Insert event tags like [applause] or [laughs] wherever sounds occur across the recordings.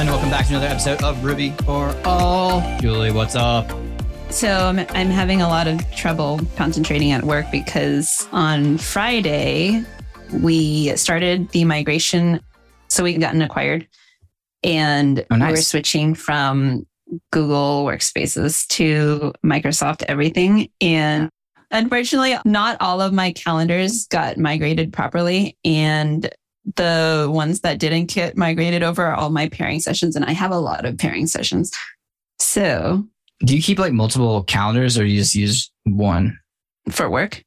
everyone. Welcome back to another episode of Ruby for All. Julie, what's up? So I'm, I'm having a lot of trouble concentrating at work because on Friday we started the migration. So we gotten acquired and Oh, nice. we're switching from Google Workspaces to Microsoft Everything. And unfortunately, not all of my calendars got migrated properly. And the ones that didn't get migrated over are all my pairing sessions. And I have a lot of pairing sessions. So Do you keep like multiple calendars or you just use one? for work,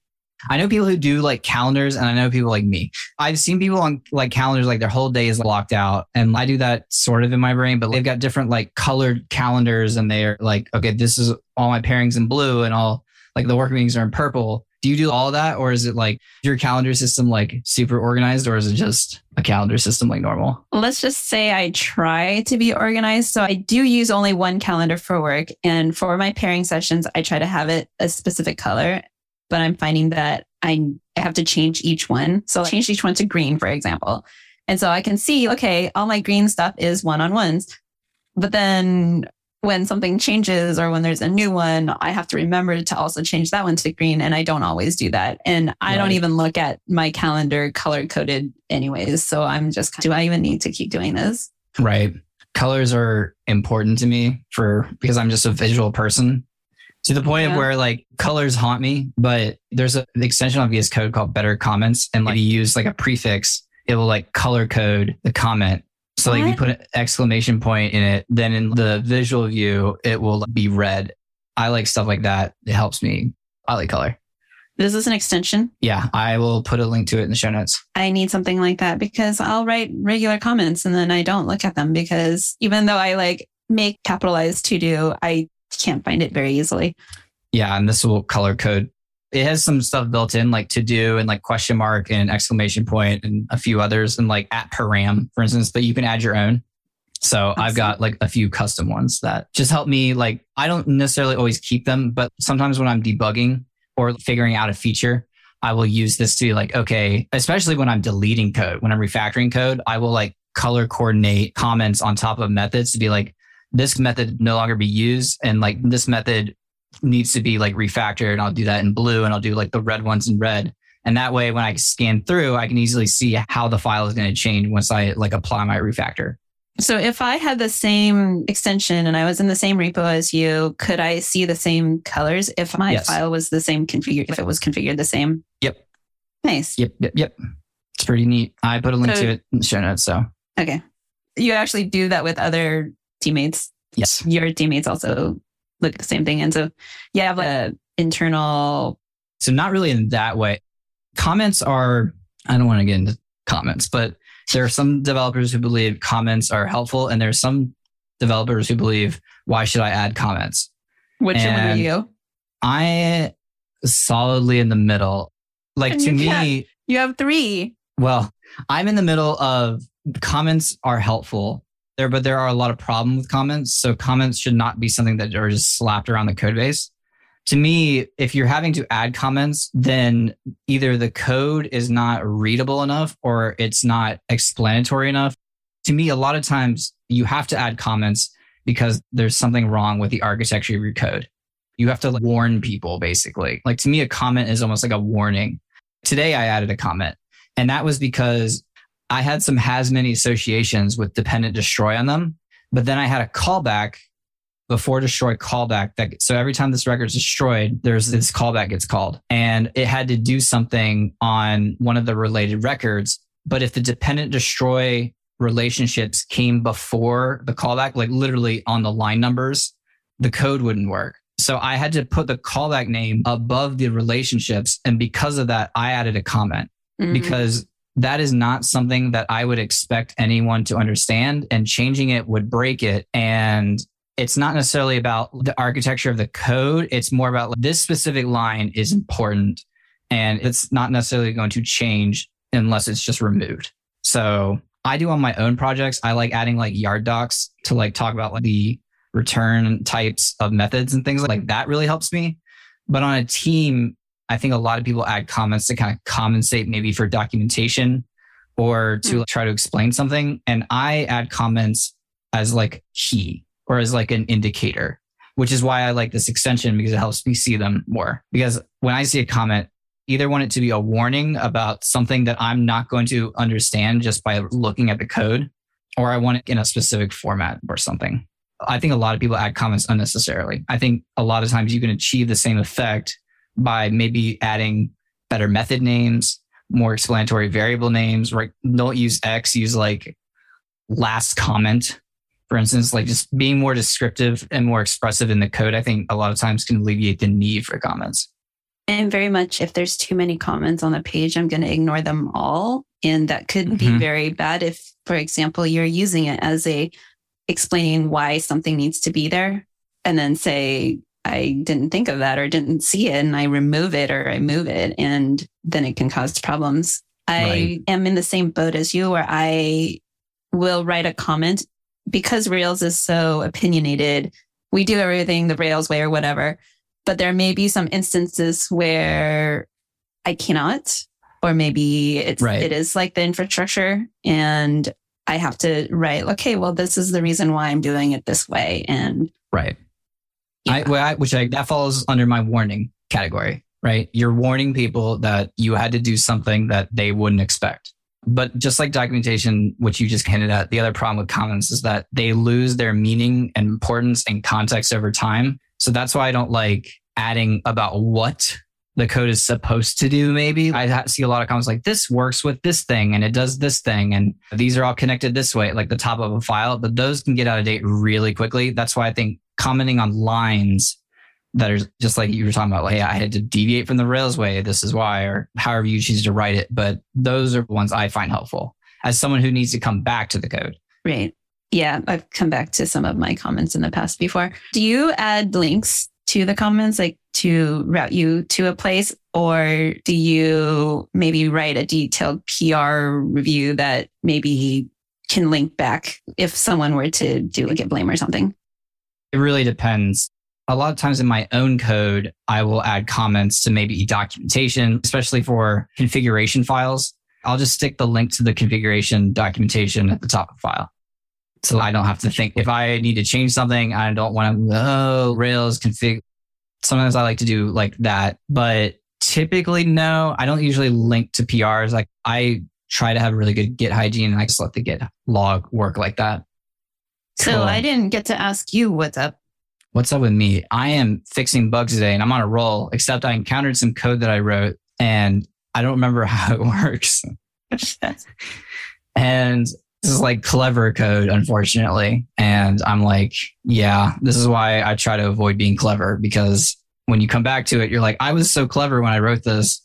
I know people who do like calendars and I know people like me. I've seen people on like calendars, like their whole day is blocked out. And I do that sort of in my brain, but they've got different like colored calendars and they're like, okay, this is all my pairings in blue and all like the work meetings are in purple. Do you do all that or is it like your calendar system like super organized or is it just a calendar system like normal? let's just say I try to be organized. So I do use only one calendar for work. And for my pairing sessions, I try to have it a specific color. But I'm finding that I have to change each one. So I changed each one to green, for example. And so I can see, okay, all my green stuff is one on ones. But then when something changes or when there's a new one, I have to remember to also change that one to green. And I don't always do that. And I don't even look at my calendar color coded anyways. So I'm just, do I even need to keep doing this? Right. Colors are important to me for because I'm just a visual person to the point Yeah. of where like colors haunt me. But there's an extension on VS Code called Better Comments, and like you use like a prefix, it will like color code the comment. So like if you put an exclamation point in it, then in the visual view it will be red. I like stuff like that. It helps me. I like color. This is an extension. Yeah, I will put a link to it in the show notes. I need something like that because I'll write regular comments and then I don't look at them because even though I like make capitalized to do, I can't find it very easily. Yeah, and this will color code. It has some stuff built in, like to do and like question mark and exclamation point and a few others, and like at param, for instance. But you can add your own. So I've got like a few custom ones that just help me. Like I don't necessarily always keep them, but sometimes when I'm debugging or figuring out a feature, I will use this to be like, okay, especially when I'm deleting code, when I'm refactoring code, I will like color coordinate comments on top of methods to be like, this method no longer be used. And like this method needs to be like refactored. I'll do that in blue and I'll do like the red ones in red. And that way, when I scan through, I can easily see how the file is going to change once I like apply my refactor. So if I had the same extension and I was in the same repo as you, could I see the same colors if my Yes. file was the same configured, if it was configured the same? Yep. Nice. Yep. Yep. Yep. It's pretty neat. I put a link So- to it in the show notes. So Okay. You actually do that with other teammates. yes. Your teammates also look at the same thing. And so you have uh, an internal So not really in that way. Comments are, I don't want to get into comments, but there are some developers who believe comments are helpful. And there's some developers who believe, why should I add comments? which one are you? I solidly in the middle. Like And to you me, You have three. well, I'm in the middle of comments are helpful there, but there are a lot of problems with comments. So comments should not be something that are just slapped around the code base. To me, if you're having to add comments, then either the code is not readable enough or it's not explanatory enough. To me, a lot of times you have to add comments because there's something wrong with the architecture of your code. You have to like, warn people basically. Like to me, a comment is almost like a warning. Today I added a comment and that was because I had some has many associations with dependent destroy on them, but then I had a callback before destroy callback that so every time this record is destroyed, there's this callback gets called. And it had to do something on one of the related records. But if the dependent destroy relationships came before the callback, like literally on the line numbers, the code wouldn't work. So I had to put the callback name above the relationships. And because of that, I added a comment Mhm. because that is not something that I would expect anyone to understand and changing it would break it. And it's not necessarily about the architecture of the code. It's more about like, this specific line is important and it's not necessarily going to change unless it's just removed. So I do on my own projects. I like adding like yard docs to like talk about like the return types of methods and things like that really helps me. But on a team, I think a lot of people add comments to kind of compensate maybe for documentation or to Hmm. try to explain something. And I add comments as like key or as like an indicator, which is why I like this extension because it helps me see them more. Because when I see a comment, either want it to be a warning about something that I'm not going to understand just by looking at the code, or I want it in a specific format or something. I think a lot of people add comments unnecessarily. I think a lot of times you can achieve the same effect by maybe adding better method names, more explanatory variable names, right? Don't use X, use like last comment, for instance, like just being more descriptive and more expressive in the code. I think a lot of times can alleviate the need for comments. And very much if there's too many comments on the page, I'm going to ignore them all. And that could mm-hmm. be very bad if, for example, you're using it as a explaining why something needs to be there and then say, I didn't think of that or didn't see it and I remove it or I move it and then it can cause problems. Right. I am in the same boat as you where I will write a comment because Rails is so opinionated. We do everything the Rails way or whatever, but there may be some instances where I cannot, or maybe it's, right. it is like the infrastructure and I have to write, okay, well, this is the reason why I'm doing it this way. And right. Yeah. I, well, I, which I, that falls under my warning category, right? You're warning people that you had to do something that they wouldn't expect. But just like documentation, which you just hinted at, the other problem with comments is that they lose their meaning and importance and context over time. So that's why I don't like adding about what the code is supposed to do. Maybe I see a lot of comments like this works with this thing and it does this thing. And these are all connected this way, like the top of a file, but those can get out of date really quickly. That's why I think commenting on lines that are just like you were talking about, like, hey, I had to deviate from the Rails way. This is why, or however you choose to write it. But those are the ones I find helpful as someone who needs to come back to the code. Right. Yeah. I've come back to some of my comments in the past before. Do you add links to the comments, like to route you to a place? Or do you maybe write a detailed PR review that maybe can link back if someone were to do a git blame or something? It really depends. A lot of times in my own code, I will add comments to maybe documentation, especially for configuration files. I'll just stick the link to the configuration documentation at the top of the file. So I don't have to think if I need to change something, I don't want to, oh, Rails config. Sometimes I like to do like that, but typically no, I don't usually link to PRs. Like I try to have really good Git hygiene and I just let the Git log work like that. So cool. I didn't get to ask you what's up. What's up with me? I am fixing bugs today and I'm on a roll, except I encountered some code that I wrote and I don't remember [laughs] how it works. [laughs] and this is like clever code, unfortunately. And I'm like, yeah, this is why I try to avoid being clever because when you come back to it, you're like, I was so clever when I wrote this.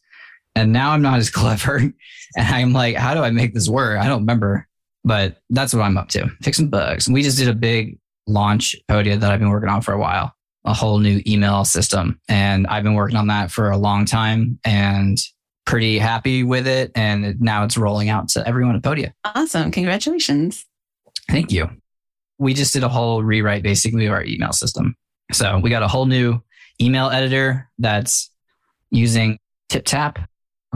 And now I'm not as [laughs] clever. And I'm like, how do I make this work? I don't remember. But that's what I'm up to, fixing bugs. And we just did a big launch Podia that I've been working on for a while, a whole new email system. And I've been working on that for a long time and pretty happy with it. And now it's rolling out to everyone at Podia. Awesome. Congratulations. Thank you. We just did a whole rewrite basically of our email system. So we got a whole new email editor that's using TipTap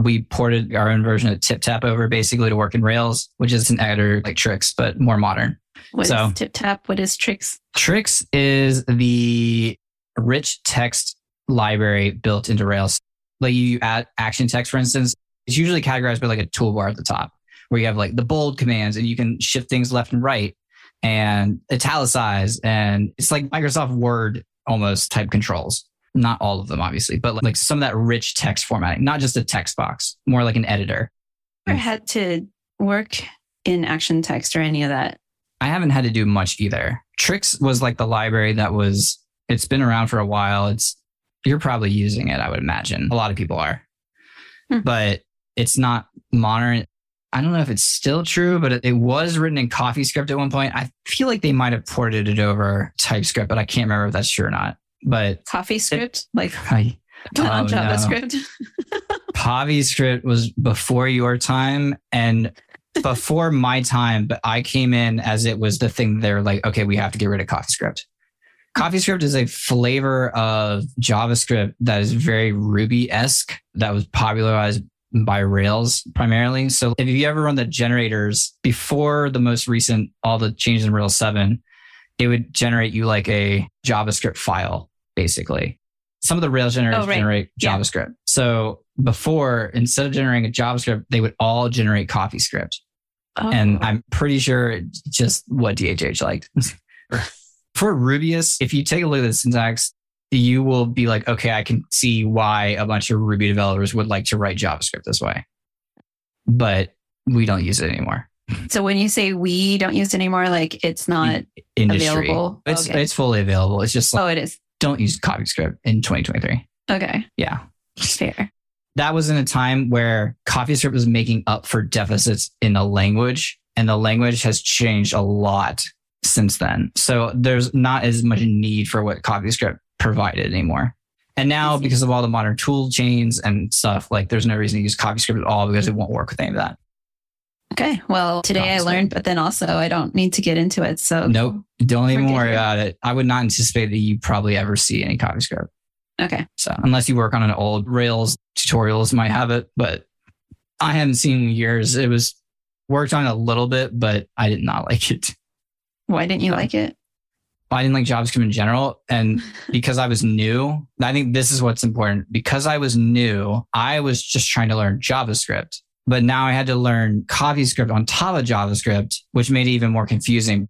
we ported our own version of TipTap over basically to work in Rails, which is an editor like Trix, but more modern. What so, is TipTap? What is Trix? Trix is the rich text library built into Rails. Like you add action text, for instance, it's usually categorized by like a toolbar at the top where you have like the bold commands and you can shift things left and right and italicize. And it's like Microsoft Word almost type controls. Not all of them obviously but like some of that rich text formatting not just a text box more like an editor. I had to work in action text or any of that? I haven't had to do much either. Trix was like the library that was it's been around for a while. It's you're probably using it i would imagine a lot of people are hmm. but it's not modern I don't know if it's still true, but it, it, was written in CoffeeScript at one point. I feel like they might have ported it over TypeScript, but I can't remember if that's true or not. But CoffeeScript, like [laughs] I, not oh, JavaScript. No. [laughs] CoffeeScript was before your time and before my time, but I came in as it was the thing they're like, okay, we have to get rid of CoffeeScript. CoffeeScript is a flavor of JavaScript that is very Ruby esque that was popularized by Rails primarily. So if you ever run the generators before the most recent, all the changes in Rails 7, it would generate you like a JavaScript file, basically. Some of the Rails generators Oh, right. generate Yeah. JavaScript. So before, instead of generating a JavaScript, they would all generate CoffeeScript. And Oh. I'm pretty sure it's just what DHH liked. [laughs] For Rubyists, if you take a look at the syntax, you will be like, okay, I can see why a bunch of Ruby developers would like to write JavaScript this way. But we don't use it anymore. so when you say we don't use it anymore, like it's not Industry. available. It's okay. it's fully available. It's just oh, like, oh, it is. don't use CoffeeScript in 2023. Okay. Yeah. Fair. That was in a time where CoffeeScript was making up for deficits in the language, and the language has changed a lot since then. So there's not as much need for what CoffeeScript provided anymore. And now, because of all the modern tool chains and stuff, like there's no reason to use CoffeeScript at all because it won't work with any of that. Okay. Well, today I learned, but then also I don't need to get into it. So Nope. Don't even worry it. about it. I would not anticipate that you probably ever see any CoffeeScript. Okay. So unless you work on an old Rails tutorials might have it, but I haven't seen in years. It was worked on a little bit, but I did not [laughs] like it. Why didn't you So- like it? I didn't like JavaScript in general. And [laughs] because I was new, I think this is what's important. Because I was new, I was just trying to learn JavaScript. But now I had to learn CoffeeScript on top of JavaScript, which made it even more confusing.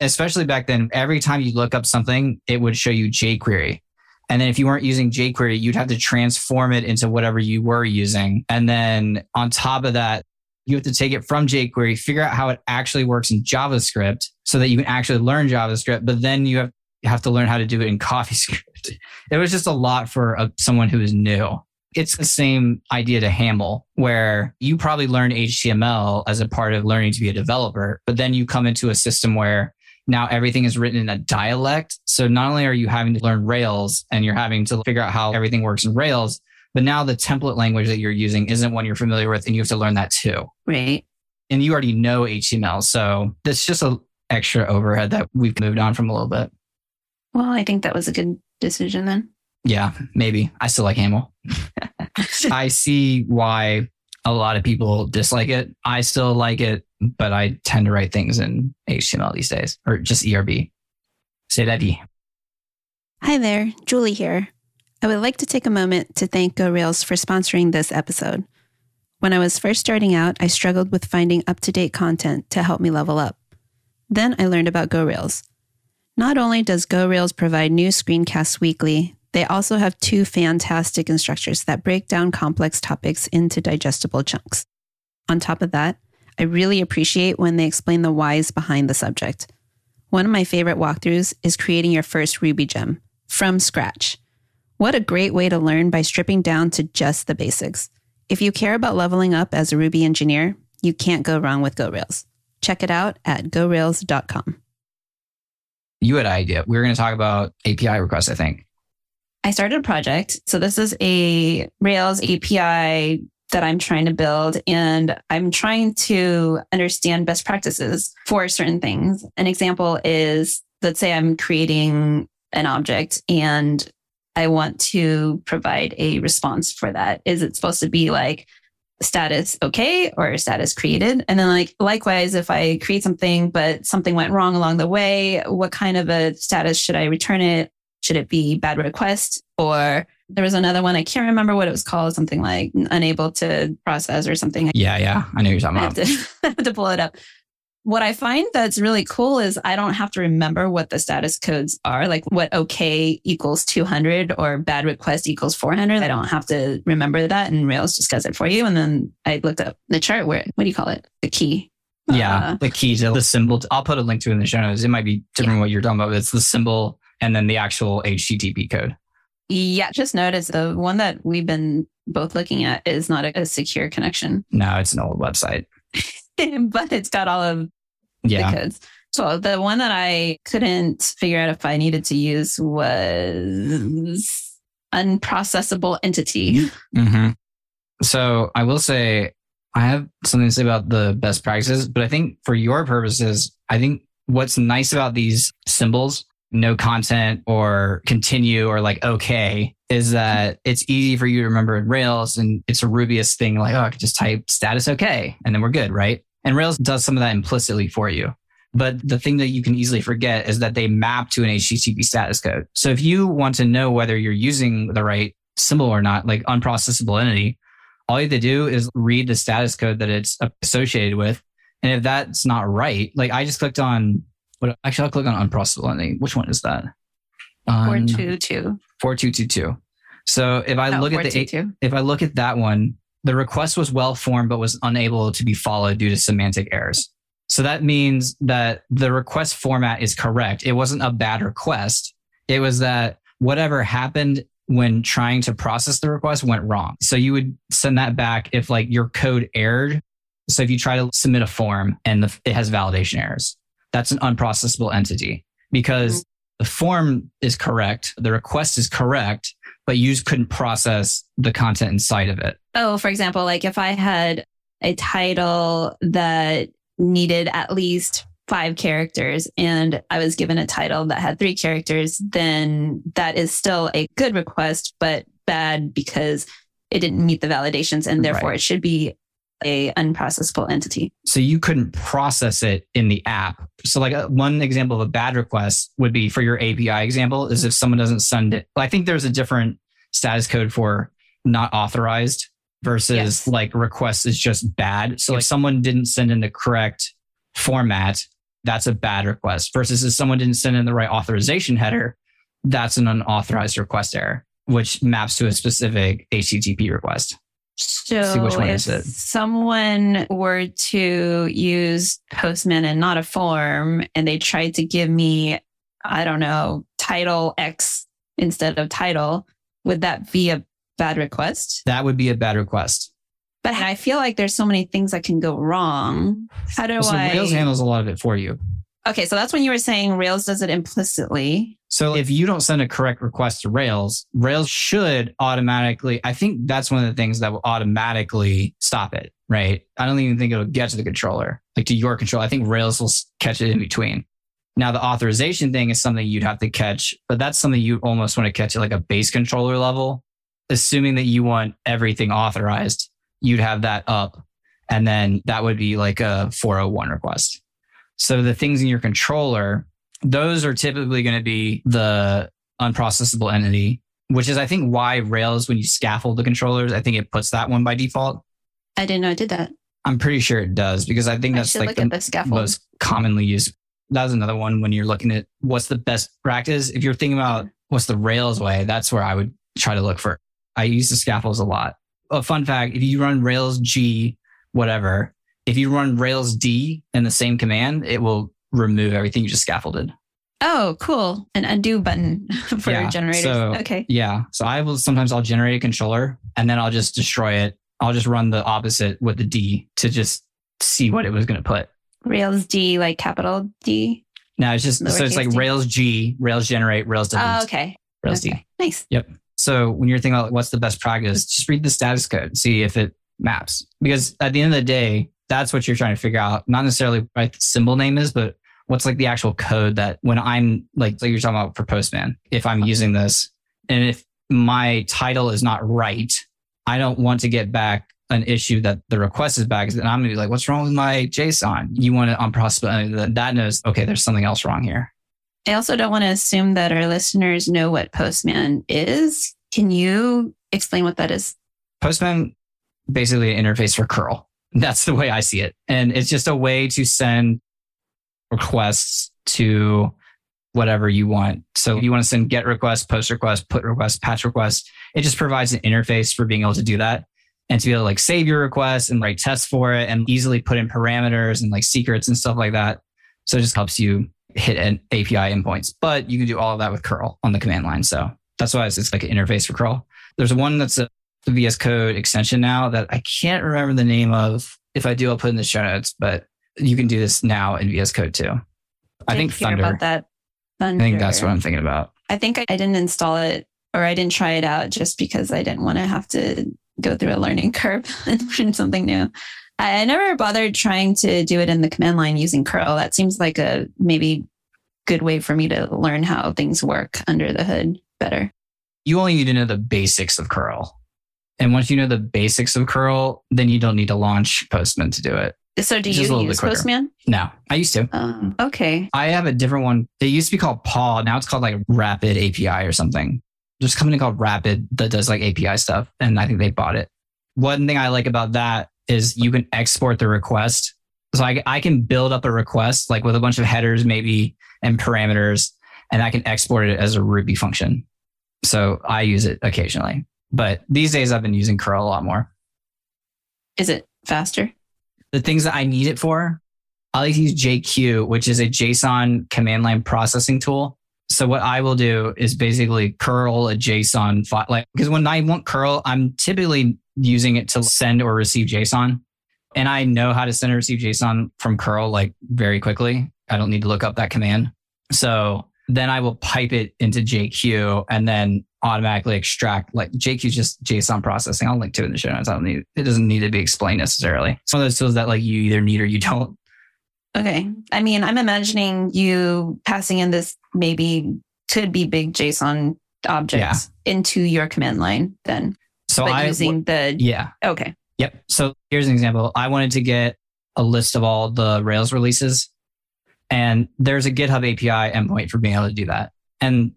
Especially back then, every time you look up something, it would show you jQuery. And then if you weren't using jQuery, you'd have to transform it into whatever you were using. And then on top of that, you have to take it from jQuery, figure out how it actually works in JavaScript so that you can actually learn JavaScript. But then you have, have to learn how to do it in [laughs] CoffeeScript. It was just a lot for uh someone who is new. It's the same idea to Haml, where you probably learned HTML as a part of learning to be a developer, but then you come into a system where now everything is written in a dialect. So not only are you having to learn Rails and you're having to figure out how everything works in Rails, but now the template language that you're using isn't one you're familiar with and you have to learn that too. Right. And you already know HTML. So that's just a extra overhead that we've moved on from a little bit. Well, I think that was a good decision then. Yeah, maybe. I still like Haml. [laughs] I see why a lot of people dislike it. I still like it, but I tend to write things in HTML these days or just ERB. Say that E. Hi there, Julie here. I would like to take a moment to thank GoRails for sponsoring this episode. When I was first starting out, I struggled with finding up to date content to help me level up. Then I learned about GoRails. Not only does GoRails provide new screencasts weekly, they also have two fantastic instructors that break down complex topics into digestible chunks. On top of that, I really appreciate when they explain the whys behind the subject. One of my favorite walkthroughs is creating your first Ruby gem from scratch. What a great way to learn by stripping down to just the basics. If you care about leveling up as a Ruby engineer, you can't go wrong with GoRails. Check it out at gorails.com. You had an idea. We were going to talk about API requests, I think. I started a project. So this is a Rails API that I'm trying to build and I'm trying to understand best practices for certain things. An example is let's say I'm creating an object and I want to provide a response for that. Is it supposed to be like status okay or status created? And then like likewise, if I create something, but something went wrong along the way, what kind of a status should I return it? Should it be bad request? Or there was another one, I can't remember what it was called, something like unable to process or something. Yeah, yeah. I know you're talking I have about. to, [laughs] I have to pull it up. What I find that's really cool is I don't have to remember what the status codes are, like what okay equals 200 or bad request equals 400. I don't have to remember that, and Rails just does it for you. And then I looked up the chart where, what do you call it? The key. Yeah, Uh, the key to the symbol. I'll put a link to it in the show notes. It might be different what you're talking about. But it's the symbol and then the actual HTTP code. yeah, just notice the one that we've been both looking at is not a, a secure connection, No, it's an old website. [laughs] [laughs] but it's got all of Yeah. the codes. So the one that I couldn't figure out if I needed to use was unprocessable entity. hmm So I will say I have something to say about the best practices, but I think for your purposes, I think what's nice about these symbols no content or continue or like okay is that it's easy for you to remember in Rails and it's a Rubyist thing like, oh, I can just type status okay and then we're good, right? And Rails does some of that implicitly for you. But the thing that you can easily forget is that they map to an HTTP status code. So if you want to know whether you're using the right symbol or not, like unprocessable entity, all you have to do is read the status code that it's associated with. And if that's not right, like I just clicked on, what actually I'll click on unprocessable entity. Which one is that? Four On- two two. 4222. So if I Oh, look at the 422. if I look at that one, the request was well formed but was unable to be followed due to semantic errors. So that means that the request format is correct. It wasn't a bad request. It was that whatever happened when trying to process the request went wrong. So you would send that back if like your code erred. So if you try to submit a form and the, it has validation errors, that's an unprocessable entity because mm-hmm. the form is correct, the request is correct, but you just couldn't process the content inside of it. Oh, for example, like if I had a title that needed at least five characters and I was given a title that had three characters, then that is still a good request, but bad because it didn't meet the validations and therefore Right. it should be a unprocessable entity. So you couldn't process it in the app. So like uh, one example of a bad request would be for your API example is if someone doesn't send it. I think there's a different status code for not authorized versus Yes. like request is just bad. So if someone didn't send in the correct format, that's a bad request versus if someone didn't send in the right authorization header, that's an unauthorized request error, which maps to a specific HTTP request. So See which one if is it. someone were to use Postman and not a form, and they tried to give me, I don't know, title X instead of title, would that be a bad request? That would be a bad request. But I feel like there's so many things that can go wrong. How do So I? Rails handles a lot of it for you. okay, so that's when you were saying Rails does it implicitly. So if you don't send a correct request to Rails, Rails should automatically, I think that's one of the things that will automatically stop it, right? I don't even think it'll get to the controller, like to your control. I think Rails will catch it in between. Now the authorization thing is something you'd have to catch, but that's something you almost want to catch at like a base controller level. Assuming that you want everything authorized, you'd have that up. And then that would be like a 401 request. So the things in your controller, those are typically going to be the unprocessable entity, which is, I think, why Rails, when you scaffold the controllers, I think it puts that one by default. I didn't know it did that. I'm pretty sure it does because I think I that's like the the most commonly used. That's another one when you're looking at what's the best practice. If you're thinking about what's the Rails way, that's where I would try to look for. I use the scaffolds a lot. A fun fact: if you run Rails G, whatever, if you run Rails D in the same command, it will remove everything you just scaffolded. Oh, cool. An undo button [laughs] for Yeah, generators. so- okay. Yeah. So I will sometimes I'll generate a controller and then I'll just destroy it. I'll just run the opposite with the D to just see what it was going to put. Rails D, like capital D. No, it's just so it's like d. Rails G, Rails generate, Rails delete, Oh, okay. Rails D. Nice. Yep. So when you're thinking about what's the best practice, just read the status code, see if it maps. Because at the end of the day, that's what you're trying to figure out. Not necessarily what the symbol name is, but what's like the actual code that when I'm like, like you're talking about for Postman, if I'm using this and if my title is not right, I don't want to get back an issue that the request is back. And I'm gonna be like, what's wrong with my JSON? You want it on possibility that that knows, okay, there's something else wrong here. I also don't want to assume that our listeners know what Postman is. Can you explain what that is? Postman basically an interface for curl. That's the way I see it. And it's just a way to send requests to whatever you want. So you want to send get requests, post requests, put requests, patch requests, it just provides an interface for being able to do that and to be able to like save your requests and write tests for it and easily put in parameters and like secrets and stuff like that. So it just helps you hit an API endpoints, but you can do all of that with curl on the command line. So that's why it's, it's like an interface for curl. There's one that's a VS Code extension now that I can't remember the name of. If I do, I'll put in the show notes, but you can do this now in VS Code too. I think Didn't Thunder. that. I think that's what I'm thinking about. I think I, I didn't install it or I didn't try it out just because I didn't want to have to go through a learning [laughs] curve and learn something new. I, I never bothered trying to do it in the command line using curl. That seems like a maybe good way for me to learn how things work under the hood better. You only need to know the basics of curl. And once you know the basics of curl, then you don't need to launch Postman to do it. So do you use. Postman? No, I used to. Um, okay. I have a different one. It used to be called Paw. Now it's called like Rapid API or something. There's a company called Rapid that does like API stuff. And I think they bought it. One thing I like about that is you can export the request. So I, I can build up a request like with a bunch of headers, maybe, and parameters, and I can export it as a Ruby function. So I use it occasionally. But these days I've been using curl a lot more. Is it faster? The things that I need it for, I like to use JQ, which is a JSON command line processing tool. So what I will do is basically curl a JSON file, like because when I want curl, I'm typically using it to send or receive JSON, and I know how to send or receive JSON from curl like very quickly. I don't need to look up that command. So then I will pipe it into JQ and then automatically extract like JQ is just JSON processing. I'll link to it in the show notes. I don't need it doesn't need to be explained necessarily. It's one of those tools that like you either need or you don't. Okay. I mean, I'm imagining you passing in this maybe could be big JSON objects into your command line then, So I using the, yeah. okay. Yep. So here's an example. I wanted to get a list of all the Rails releases, and there's a GitHub API endpoint for being able to do that. And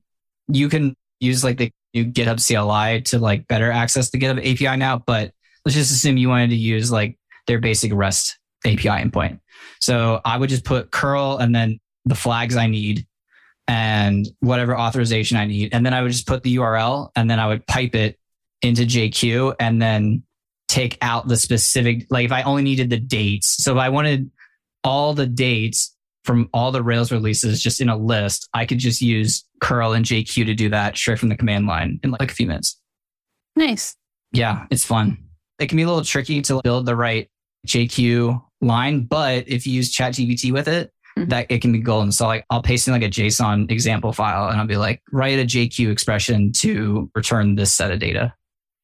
you can use like the new GitHub CLI to like better access the GitHub API now. But let's just assume you wanted to use like their basic REST API endpoint. So I would just put curl and then the flags I need and whatever authorization I need. And then I would just put the URL and then I would pipe it into JQ and then take out the specific, like if I only needed the dates. So if I wanted all the dates from all the Rails releases just in a list, I could just use curl and JQ to do that straight from the command line in like a few minutes. Nice. Yeah, it's fun. It can be a little tricky to build the right JQ line, but if you use ChatGPT with it, Mhm. that it can be golden. So like I'll paste in like a JSON example file and I'll be like, write a JQ expression to return this set of data.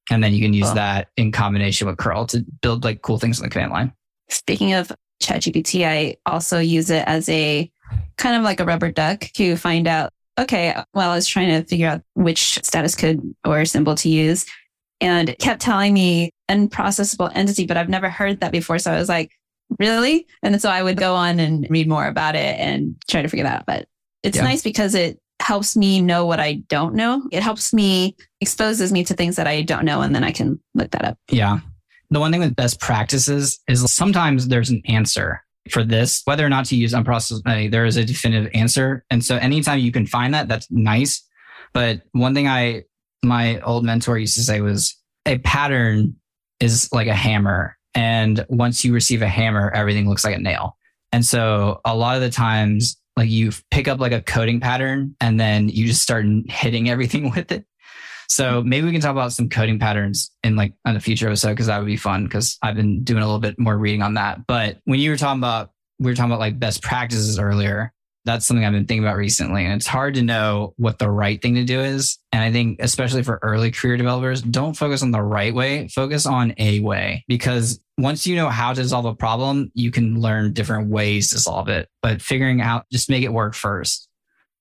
And then you can use Cool. that in combination with curl to build like cool things in the command line. Speaking of ChatGPT, I also use it as a kind of like a rubber duck to find out, okay, well, I was trying to figure out which status code or symbol to use. And it kept telling me unprocessable entity, but I've never heard that before. So I was like, really? And so I would go on and read more about it and try to figure that out. But it's Yeah. nice because it helps me know what I don't know. It helps me, exposes me to things that I don't know, and then I can look that up. Yeah. The one thing with best practices is sometimes there's an answer for this, whether or not to use unprocessed, uh, there is a definitive answer. And so anytime you can find that, that's nice. But one thing I, my old mentor used to say was a pattern is like a hammer. And once you receive a hammer, everything looks like a nail. And so a lot of the times, like you pick up like a coding pattern and then you just start hitting [laughs] everything with it. So maybe we can talk about some coding patterns in like on a future episode because that would be fun because I've been doing a little bit more reading on that. But when you were talking about we were talking about like best practices earlier, that's something I've been thinking about recently. And it's hard to know what the right thing to do is. And I think especially for early career developers, don't focus on the right way, focus on a way because once you know how to solve a problem, you can learn different ways to solve it. But figuring out just make it work first.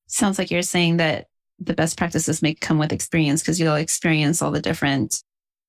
Sounds like you're saying that the best practices may come with experience because you'll experience all the different,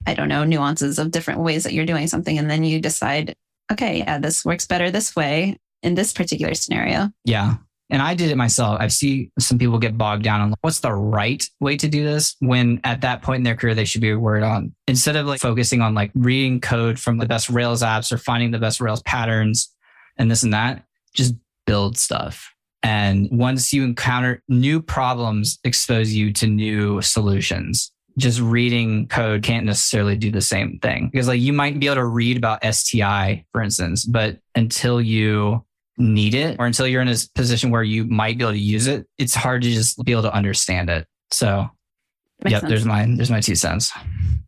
I don't know, nuances of different ways that you're doing something. And then you decide, okay, yeah, this works better this way in this particular scenario. Yeah. And I did it myself. I see some people get bogged down on what's the right way to do this when at that point in their career, they should be worried on instead of like focusing on like reading code from the best Rails apps or finding the best Rails patterns and this and that, just build stuff. And once you encounter new problems, expose you to new solutions. Just reading code can't necessarily do the same thing because like you might be able to read about STI, for instance, but until you need it or until you're in a position where you might be able to use it, it's hard to just be able to understand it. So, Makes yep, sense. there's my there's my two cents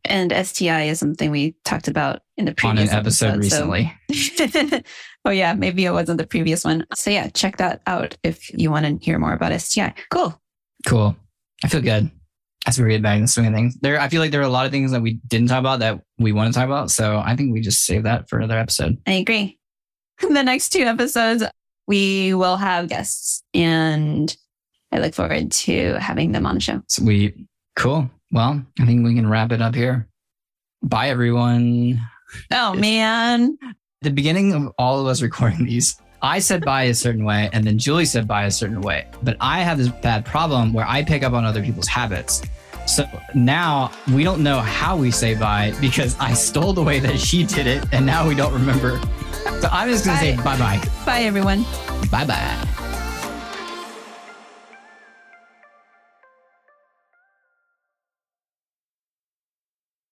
and STI is something we talked about in the previous on an episode so- recently. [laughs] [laughs] oh yeah, maybe it wasn't the previous one. So yeah, check that out if you want to hear more about STI. Cool. Cool. I feel good. That's very good back in the swing of things. There, I feel like there are a lot of things that we didn't talk about that we want to talk about. So I think we just save that for another episode. I agree. [laughs] The next two episodes we will have guests and I look forward to having them on the show. Sweet. Cool. Well, I think we can wrap it up here. Bye, everyone. Oh, man. The beginning of all of us recording these, I said bye a certain way, and then Julie said bye a certain way. But I have this bad problem where I pick up on other people's habits. So now we don't know how we say bye because I stole the way that she did it, and now we don't remember. So I'm just gonna say bye bye. Bye, everyone. Bye bye.